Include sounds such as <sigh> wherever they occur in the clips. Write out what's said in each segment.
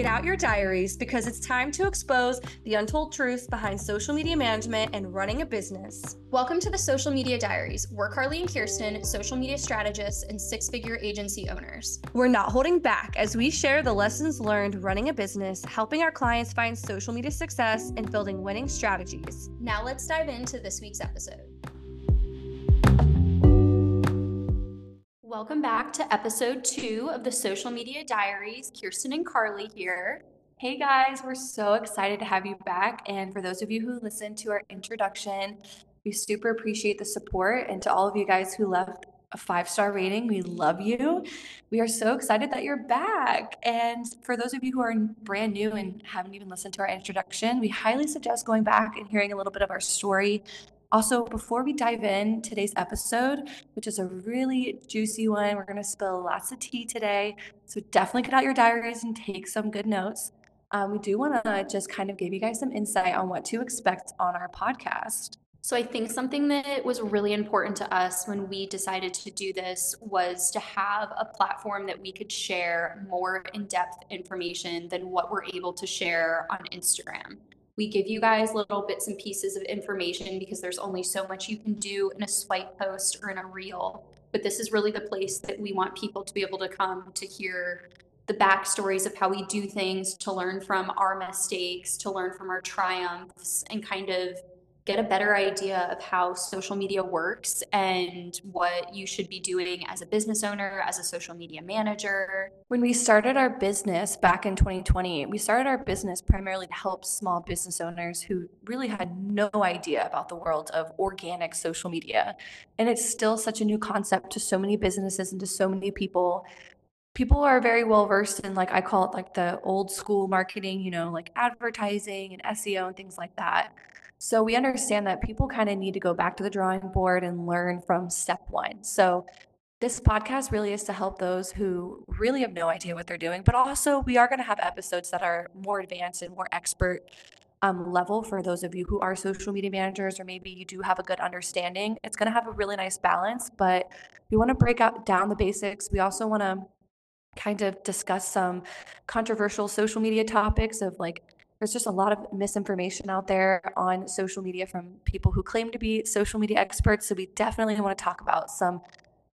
Get out your diaries because it's time to expose the untold truths behind social media management and running a business. Welcome to the Social Media Diaries. We're Karly and Kyrsten, social media strategists and six figure agency owners. We're not holding back as we share the lessons learned running a business, helping our clients find social media success, and building winning strategies. Now let's dive into this week's episode. Welcome back to episode two of the Social Media Diaries. Kyrsten and Karly here. Hey guys, we're so excited to have you back. And for those of you who listened to our introduction, we super appreciate the support. And to all of you guys who left a five star rating, we love you. We are so excited that you're back. And for those of you who are brand new and haven't even listened to our introduction, we highly suggest going back and hearing a little bit of our story also, before we dive in today's episode, which is a really juicy one, we're going to spill lots of tea today. So definitely cut out your diaries and take some good notes. Um, we do want to just kind of give you guys some insight on what to expect on our podcast. So, I think something that was really important to us when we decided to do this was to have a platform that we could share more in depth information than what we're able to share on Instagram we give you guys little bits and pieces of information because there's only so much you can do in a swipe post or in a reel. But this is really the place that we want people to be able to come to hear the backstories of how we do things, to learn from our mistakes, to learn from our triumphs, and kind of get a better idea of how social media works and what you should be doing as a business owner, as a social media manager. When we started our business back in 2020, we started our business primarily to help small business owners who really had no idea about the world of organic social media. And it's still such a new concept to so many businesses and to so many people people are very well versed in like I call it like the old school marketing, you know, like advertising and SEO and things like that. So we understand that people kind of need to go back to the drawing board and learn from step one. So this podcast really is to help those who really have no idea what they're doing, but also we are going to have episodes that are more advanced and more expert um, level for those of you who are social media managers or maybe you do have a good understanding. It's going to have a really nice balance, but we want to break out down the basics. We also want to kind of discuss some controversial social media topics of like there's just a lot of misinformation out there on social media from people who claim to be social media experts. So we definitely want to talk about some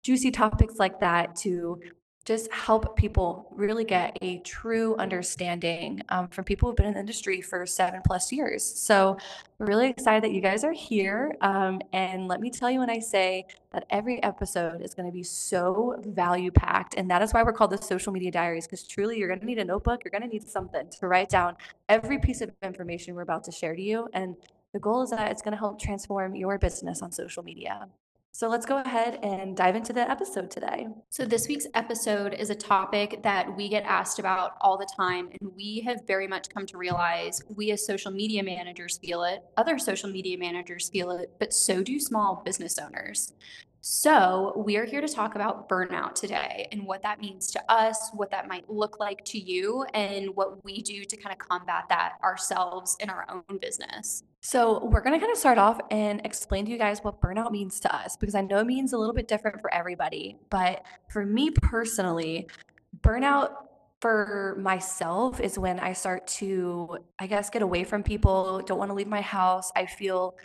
juicy topics like that to just help people really get a true understanding um, from people who've been in the industry for seven plus years. So we're really excited that you guys are here. Um, and let me tell you when I say that every episode is going to be so value packed. And that is why we're called the social media diaries, because truly you're going to need a notebook. You're going to need something to write down every piece of information we're about to share to you. And the goal is that it's going to help transform your business on social media. So let's go ahead and dive into the episode today. So, this week's episode is a topic that we get asked about all the time, and we have very much come to realize we as social media managers feel it, other social media managers feel it, but so do small business owners. So, we are here to talk about burnout today and what that means to us, what that might look like to you, and what we do to kind of combat that ourselves in our own business. So, we're going to kind of start off and explain to you guys what burnout means to us because I know it means a little bit different for everybody. But for me personally, burnout for myself is when I start to, I guess, get away from people, don't want to leave my house. I feel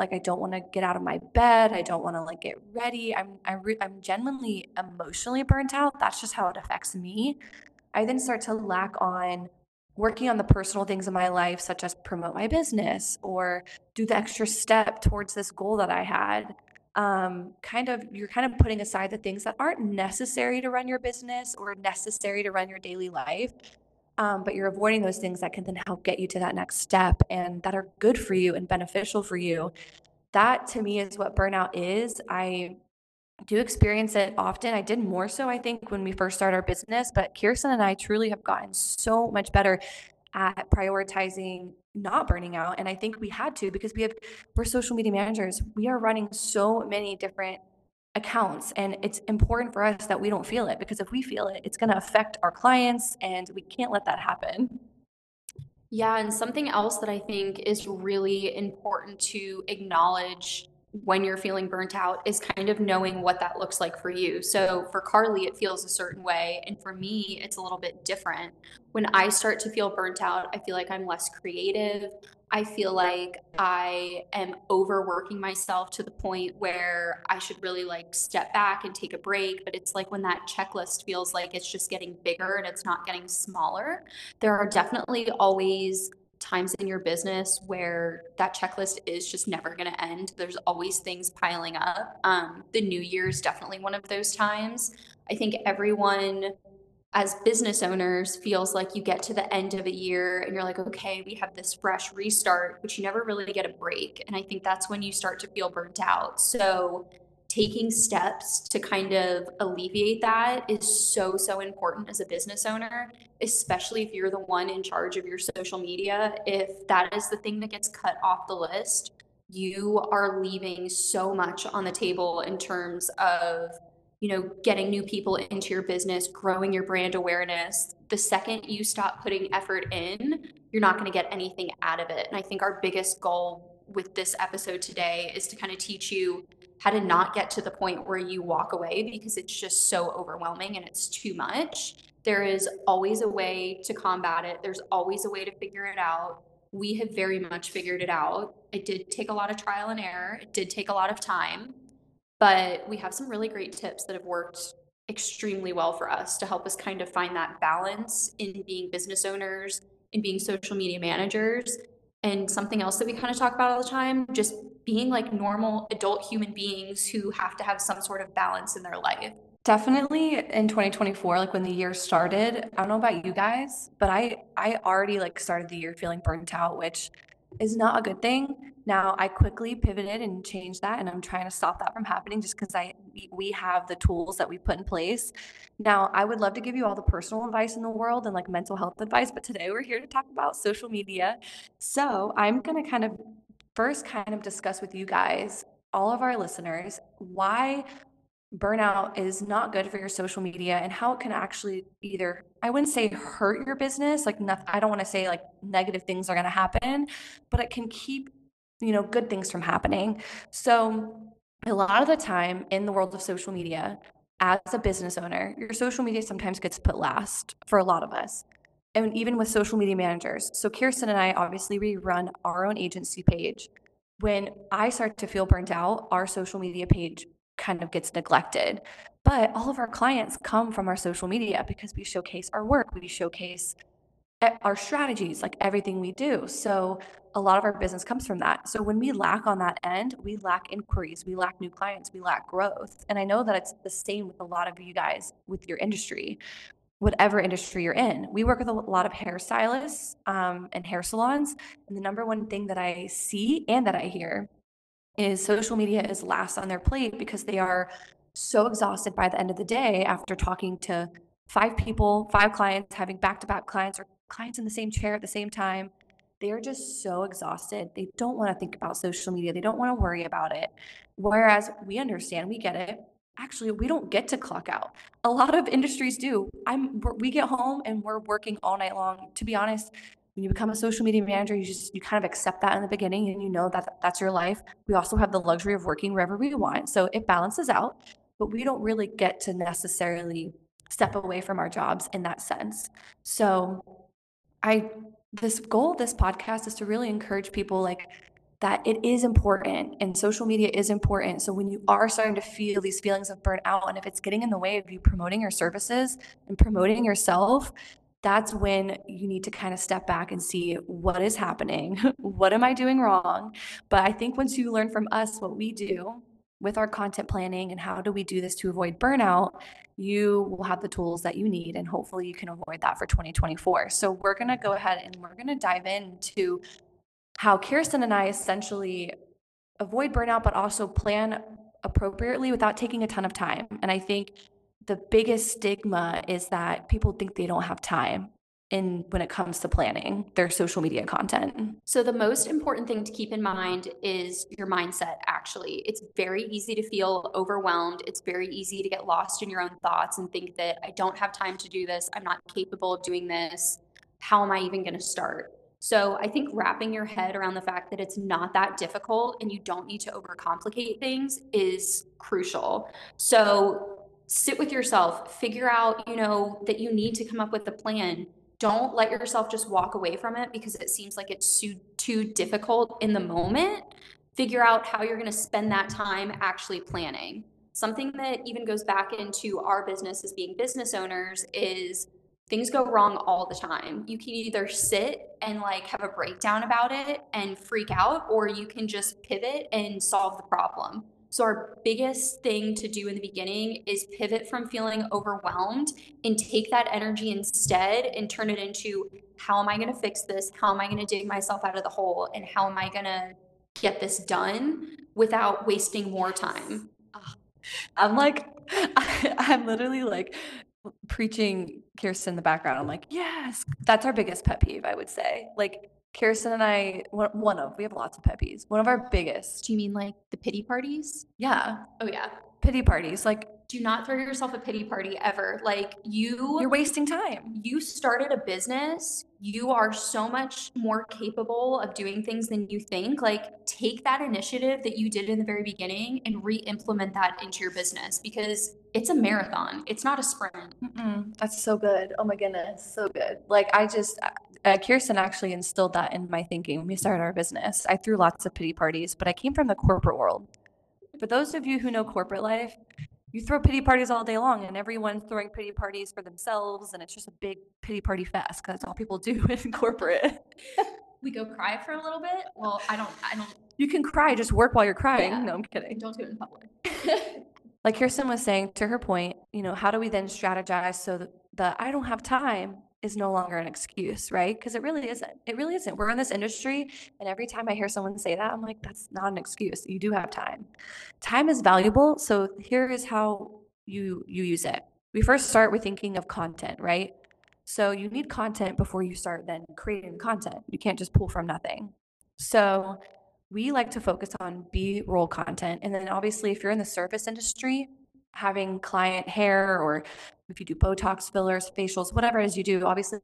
like I don't want to get out of my bed. I don't want to like get ready. I'm I re- I'm genuinely emotionally burnt out. That's just how it affects me. I then start to lack on working on the personal things in my life such as promote my business or do the extra step towards this goal that I had. Um, kind of you're kind of putting aside the things that aren't necessary to run your business or necessary to run your daily life um, but you're avoiding those things that can then help get you to that next step and that are good for you and beneficial for you. That to me is what burnout is. I do experience it often. I did more so, I think, when we first started our business, but Kyrsten and I truly have gotten so much better at prioritizing not burning out and i think we had to because we have we're social media managers we are running so many different accounts and it's important for us that we don't feel it because if we feel it it's going to affect our clients and we can't let that happen yeah and something else that i think is really important to acknowledge when you're feeling burnt out is kind of knowing what that looks like for you. So for Karly, it feels a certain way. And for me, it's a little bit different. When I start to feel burnt out, I feel like I'm less creative. I feel like I am overworking myself to the point where I should really like step back and take a break. But it's like when that checklist feels like it's just getting bigger and it's not getting smaller. There are definitely always times in your business where that checklist is just never going to end. There's always things piling up. Um, the new year is definitely one of those times. I think everyone as business owners feels like you get to the end of a year and you're like, okay, we have this fresh restart, but you never really get a break. And I think that's when you start to feel burnt out. So taking steps to kind of alleviate that is so so important as a business owner especially if you're the one in charge of your social media if that is the thing that gets cut off the list you are leaving so much on the table in terms of you know getting new people into your business growing your brand awareness the second you stop putting effort in you're not going to get anything out of it and i think our biggest goal with this episode today is to kind of teach you how to not get to the point where you walk away because it's just so overwhelming and it's too much. There is always a way to combat it, there's always a way to figure it out. We have very much figured it out. It did take a lot of trial and error, it did take a lot of time, but we have some really great tips that have worked extremely well for us to help us kind of find that balance in being business owners, in being social media managers, and something else that we kind of talk about all the time just being like normal adult human beings who have to have some sort of balance in their life. Definitely in 2024, like when the year started, I don't know about you guys, but I I already like started the year feeling burnt out, which is not a good thing. Now I quickly pivoted and changed that, and I'm trying to stop that from happening just because I we have the tools that we put in place. Now I would love to give you all the personal advice in the world and like mental health advice, but today we're here to talk about social media. So I'm gonna kind of first kind of discuss with you guys, all of our listeners, why burnout is not good for your social media and how it can actually either I wouldn't say hurt your business like nothing I don't want to say like negative things are going to happen but it can keep you know good things from happening. So a lot of the time in the world of social media as a business owner your social media sometimes gets put last for a lot of us and even with social media managers. So Kyrsten and I obviously we run our own agency page. When I start to feel burnt out our social media page kind of gets neglected. But all of our clients come from our social media because we showcase our work, we showcase our strategies, like everything we do. So a lot of our business comes from that. So when we lack on that end, we lack inquiries, we lack new clients, we lack growth. And I know that it's the same with a lot of you guys with your industry, whatever industry you're in. We work with a lot of hairstylists um, and hair salons. And the number one thing that I see and that I hear is social media is last on their plate because they are so exhausted by the end of the day after talking to five people, five clients, having back to back clients or clients in the same chair at the same time. They are just so exhausted. They don't want to think about social media. They don't want to worry about it. Whereas we understand, we get it. Actually, we don't get to clock out. A lot of industries do. I'm we get home and we're working all night long. To be honest, when you become a social media manager, you just you kind of accept that in the beginning and you know that that's your life. We also have the luxury of working wherever we want. So it balances out, but we don't really get to necessarily step away from our jobs in that sense. So I this goal of this podcast is to really encourage people like that it is important and social media is important. So when you are starting to feel these feelings of burnout and if it's getting in the way of you promoting your services and promoting yourself, that's when you need to kind of step back and see what is happening. <laughs> what am I doing wrong? But I think once you learn from us what we do with our content planning and how do we do this to avoid burnout, you will have the tools that you need and hopefully you can avoid that for 2024. So we're going to go ahead and we're going to dive into how Kyrsten and I essentially avoid burnout but also plan appropriately without taking a ton of time. And I think the biggest stigma is that people think they don't have time in when it comes to planning their social media content. So the most important thing to keep in mind is your mindset actually. It's very easy to feel overwhelmed. It's very easy to get lost in your own thoughts and think that I don't have time to do this. I'm not capable of doing this. How am I even going to start? So I think wrapping your head around the fact that it's not that difficult and you don't need to overcomplicate things is crucial. So sit with yourself, figure out, you know, that you need to come up with a plan. Don't let yourself just walk away from it because it seems like it's too, too difficult in the moment. Figure out how you're going to spend that time actually planning. Something that even goes back into our business as being business owners is things go wrong all the time. You can either sit and like have a breakdown about it and freak out, or you can just pivot and solve the problem. So, our biggest thing to do in the beginning is pivot from feeling overwhelmed and take that energy instead and turn it into how am I going to fix this? How am I going to dig myself out of the hole? And how am I going to get this done without wasting more time? Ah, I'm like, <laughs> I'm literally like preaching Kyrsten in the background. I'm like, yes, that's our biggest pet peeve, I would say. Like, Kyrsten and I, one, one of, we have lots of pet peeves. One of our biggest, Do you mean like the pity parties? yeah, Oh, yeah. pity parties. Like, Do not throw yourself a pity party ever. Like, you you're wasting time. you started a business, you are so much more capable of doing things than you think. Like, take that initiative that you did in the very beginning and re implement that into your business because it's a marathon, it's not a sprint. Mm-mm, that's so good. Oh my goodness, so good. Like, I just, uh, Kyrsten actually instilled that in my thinking when we started our business. I threw lots of pity parties, but I came from the corporate world. For those of you who know corporate life, you throw pity parties all day long, and everyone's throwing pity parties for themselves, and it's just a big pity party fest because that's all people <laughs> do in corporate. We go cry for a little bit. Well, I don't, I don't, You can cry, just work while you're crying. Yeah. No, I'm kidding. don't do it in public. Like Kyrsten was saying, to her point, you know, how do we then strategize so that the I don't have time is no longer an excuse, right? Because it really isn't. It really isn't. We're in this industry, and every time I hear someone say that, I'm like, that's not an excuse. You do have time. Time is valuable. So here is how you you use it. We first start with thinking of content, right? So you need content before you start then creating content. You can't just pull from nothing. So we like to focus on B-roll content. And then obviously if you're in the service industry, having client hair or if you do Botox fillers, facials, whatever it is you do, obviously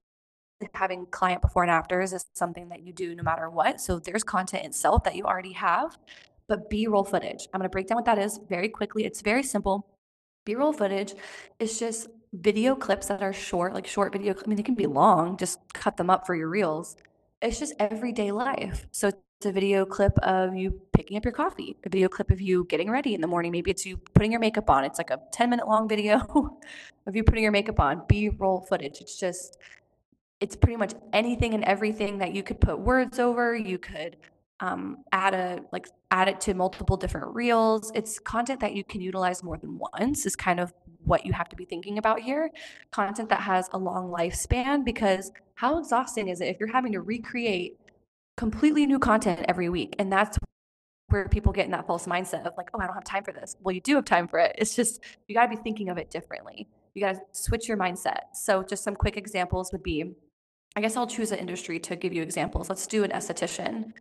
having client before and afters is something that you do no matter what. So there's content itself that you already have, but B-roll footage. I'm going to break down what that is very quickly. It's very simple. B-roll footage is just video clips that are short, like short video. I mean, they can be long, just cut them up for your reels. It's just everyday life. So a video clip of you picking up your coffee, a video clip of you getting ready in the morning. Maybe it's you putting your makeup on. It's like a 10 minute long video <laughs> of you putting your makeup on, B roll footage. It's just, it's pretty much anything and everything that you could put words over. You could um, add a like add it to multiple different reels. It's content that you can utilize more than once is kind of what you have to be thinking about here. Content that has a long lifespan because how exhausting is it if you're having to recreate completely new content every week? And that's where people get in that false mindset of like, oh, I don't have time for this. Well, you do have time for it. It's just you got to be thinking of it differently. You got to switch your mindset. So, just some quick examples would be I guess I'll choose an industry to give you examples. Let's do an esthetician.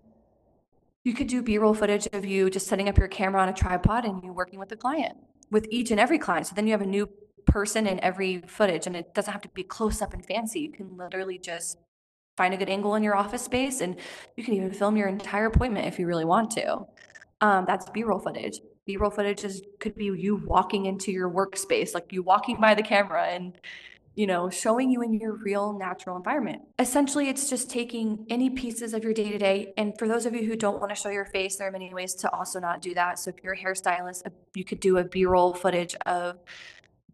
You could do B roll footage of you just setting up your camera on a tripod and you working with the client, with each and every client. So then you have a new person in every footage and it doesn't have to be close up and fancy. You can literally just find a good angle in your office space and you can even film your entire appointment if you really want to. Um, that's B-roll footage. B-roll footage is could be you walking into your workspace, like you walking by the camera and you know, showing you in your real natural environment. Essentially, it's just taking any pieces of your day to day. And for those of you who don't want to show your face, there are many ways to also not do that. So if you're a hairstylist, uh, you could do a B-roll footage of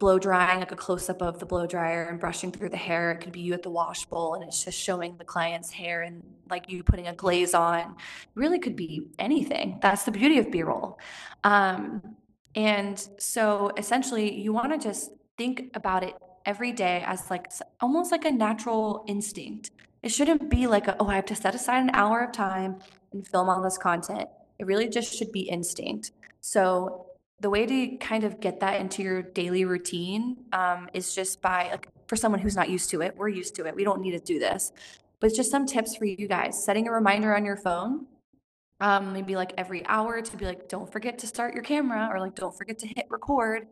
blow drying, like a close up of the blow dryer and brushing through the hair. It could be you at the wash bowl and it's just showing the client's hair and like you putting a glaze on. Really could be anything. That's the beauty of B roll. Um, and so essentially, you want to just think about it every day as like almost like a natural instinct. It shouldn't be like, a, oh, I have to set aside an hour of time and film all this content. It really just should be instinct. So the way to kind of get that into your daily routine um, is just by like for someone who's not used to it we're used to it we don't need to do this but it's just some tips for you guys setting a reminder on your phone um, maybe like every hour to be like don't forget to start your camera or like don't forget to hit record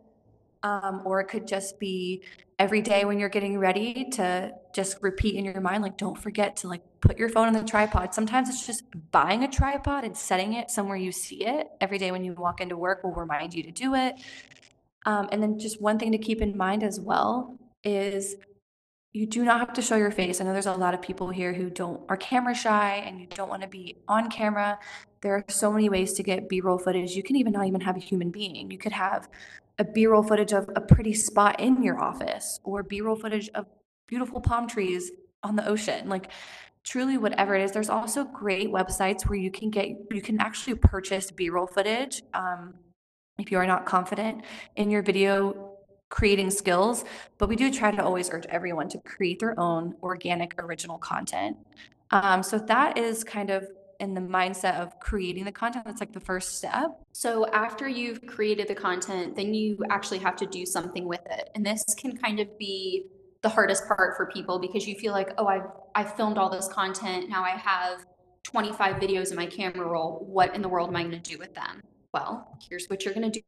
Um, or it could just be every day when you're getting ready to just repeat in your mind, like, don't forget to like put your phone on the tripod. Sometimes it's just buying a tripod and setting it somewhere you see it every day when you walk into work will remind you to do it. Um, and then just one thing to keep in mind as well is you do not have to show your face. I know there's a lot of people here who don't are camera shy and you don't want to be on camera. There are so many ways to get B-roll footage. You can even not even have a human being. You could have a B-roll footage of a pretty spot in your office or B-roll footage of beautiful palm trees on the ocean. Like truly whatever it is. There's also great websites where you can get you can actually purchase B-roll footage um, if you are not confident in your video creating skills, but we do try to always urge everyone to create their own organic original content. Um, so that is kind of in the mindset of creating the content. That's like the first step. So after you've created the content, then you actually have to do something with it. And this can kind of be the hardest part for people because you feel like, oh, I've I've filmed all this content. Now I have 25 videos in my camera roll. What in the world am I going to do with them? Well, here's what you're going to do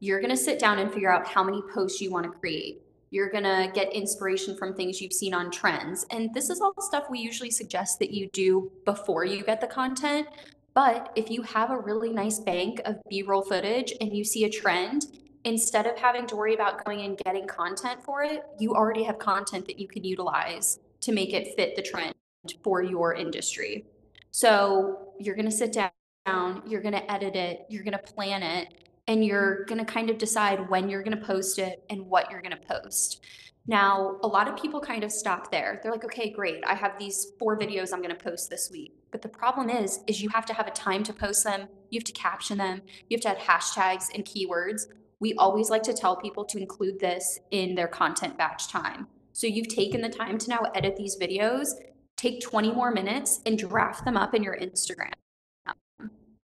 you're going to sit down and figure out how many posts you want to create. You're going to get inspiration from things you've seen on trends. And this is all stuff we usually suggest that you do before you get the content. But if you have a really nice bank of B roll footage and you see a trend, instead of having to worry about going and getting content for it, you already have content that you can utilize to make it fit the trend for your industry. So you're going to sit down, you're going to edit it, you're going to plan it, and you're going to kind of decide when you're going to post it and what you're going to post. Now, a lot of people kind of stop there. They're like, "Okay, great. I have these four videos I'm going to post this week." But the problem is is you have to have a time to post them. You have to caption them. You have to add hashtags and keywords. We always like to tell people to include this in their content batch time. So you've taken the time to now edit these videos, take 20 more minutes and draft them up in your Instagram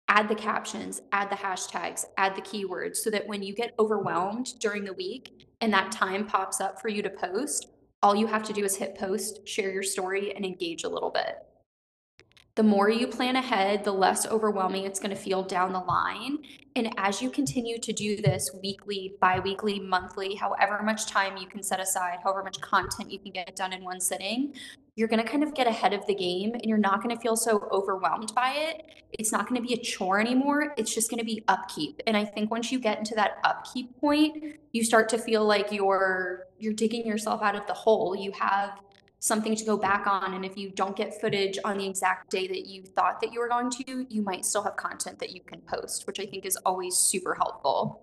add the captions, add the hashtags, add the keywords so that when you get overwhelmed during the week and that time pops up for you to post, all you have to do is hit post, share your story, and engage a little bit. The more you plan ahead, the less overwhelming it's going to feel down the line. And as you continue to do this weekly, bi weekly, monthly, however much time you can set aside, however much content you can get done in one sitting, you're going to kind of get ahead of the game and you're not going to feel so overwhelmed by it. It's not going to be a chore anymore. It's just going to be upkeep. And I think once you get into that upkeep point, you start to feel like you're you're digging yourself out of the hole. You have something to go back on. And if you don't get footage on the exact day that you thought that you were going to, you might still have content that you can post, which I think is always super helpful.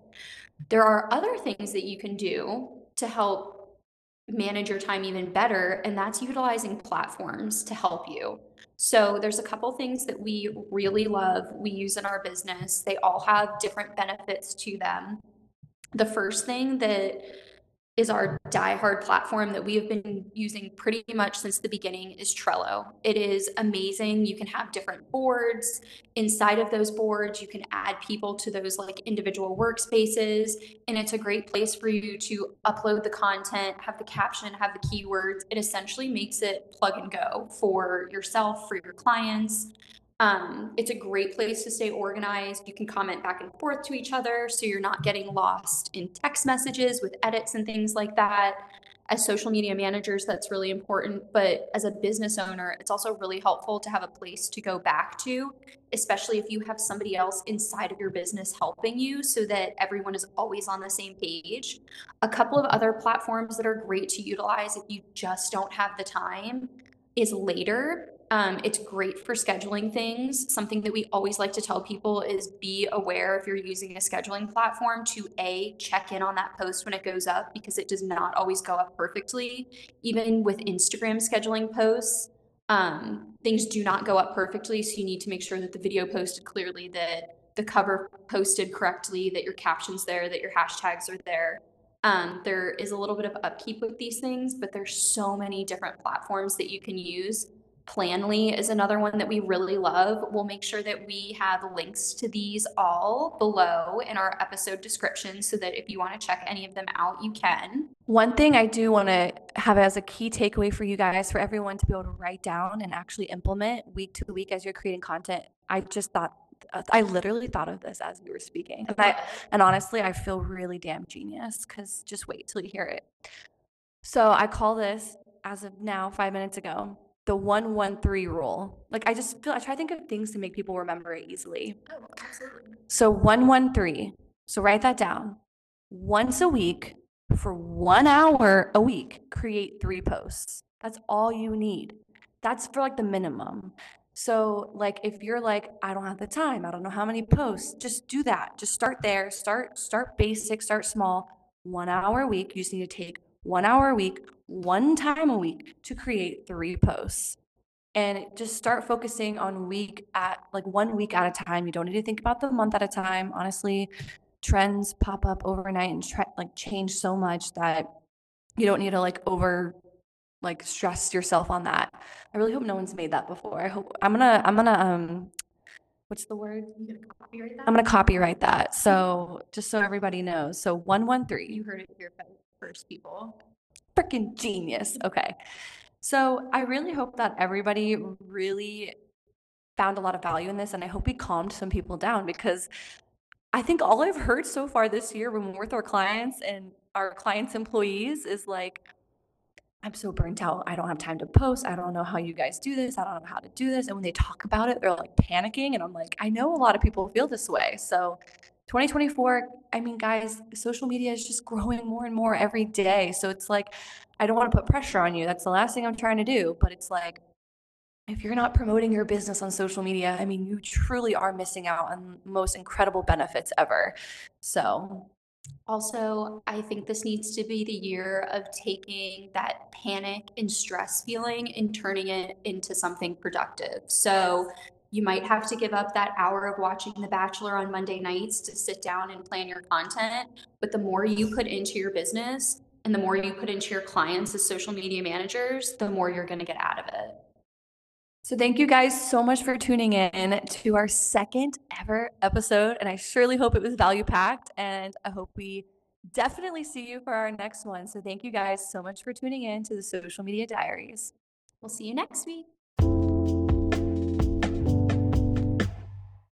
There are other things that you can do to help manage your time even better and that's utilizing platforms to help you. So there's a couple things that we really love. We use in our business. They all have different benefits to them. The first thing that is our die-hard platform that we have been using pretty much since the beginning is Trello. It is amazing. You can have different boards. Inside of those boards, you can add people to those like individual workspaces. And it's a great place for you to upload the content, have the caption, have the keywords. It essentially makes it plug and go for yourself, for your clients. Um, it's a great place to stay organized. You can comment back and forth to each other so you're not getting lost in text messages with edits and things like that. As social media managers, that's really important. But as a business owner, it's also really helpful to have a place to go back to, especially if you have somebody else inside of your business helping you so that everyone is always on the same page. A couple of other platforms that are great to utilize if you just don't have the time is Later. Um, it's great for scheduling things. Something that we always like to tell people is be aware if you're using a scheduling platform to A, check in on that post when it goes up because it does not always go up perfectly. Even with Instagram scheduling posts, um, things do not go up perfectly. So you need to make sure that the video posted clearly, that the cover posted correctly, that your captions there, that your hashtags are there. Um, there is a little bit of upkeep with these things, but there's so many different platforms that you can use Planoly is another one that we really love. We'll make sure that we have links to these all below in our episode description so that if you want to check any of them out, you can. One thing I do want to have as a key takeaway for you guys, for everyone to be able to write down and actually implement week to week as you're creating content. I just thought I literally thought of this as we were speaking. And, I, and honestly, I feel really damn genius because just wait till you hear it. So I call this, as of now, five minutes ago, the 113 rule. Like I just feel, I try to think of things to make people remember it easily. Oh, absolutely. So 113. So write that down. Once a week for one hour a week, create three posts. That's all you need. That's for like the minimum. So, like, if you're like, I don't have the time, I don't know how many posts, just do that. Just start there. Start, start basic, start small. One hour a week. You just need to take one hour a week, one time a week to create three posts. And just start focusing on week at like one week at a time. You don't need to think about the month at a time. Honestly, trends pop up overnight and tre- like change so much that you don't need to like over like stress yourself on that. I really hope no one's made that before. I hope I'm gonna I'm gonna um what's the word? I'm gonna copyright that. So just so everybody knows. So 113 You heard it here first, people. freaking genius. Okay. So I really hope that everybody really found a lot of value in this and I hope we calmed some people down because I think all I've heard so far this year when we're with our clients and our clients' employees is like, I'm so burnt out. I don't have time to post. I don't know how you guys do this. I don't know how to do this. And when they talk about it, they're like panicking. And I'm like, I know a lot of people feel this way. So 2024, I mean, guys, social media is just <laughs> growing more and more every day. So it's like, I don't want to put pressure on you. That's the last thing I'm trying to do. But it's like, if you're not promoting your business on social media, I mean, you truly are missing out on most incredible benefits ever. So, Also, I think this needs to be the year of taking that panic and stress feeling and turning it into something productive. So you might have to give up that hour of watching The Bachelor on Monday nights to sit down and plan your content. But the more you put into your business and the more you put into your clients as social media managers, the more you're going to get out of it. so thank you guys so much for tuning in to our second ever episode. And I surely hope it was value packed. And I hope we definitely see you for our next one. So thank you guys so much for tuning in to the Social Media Diaries. We'll see you next week.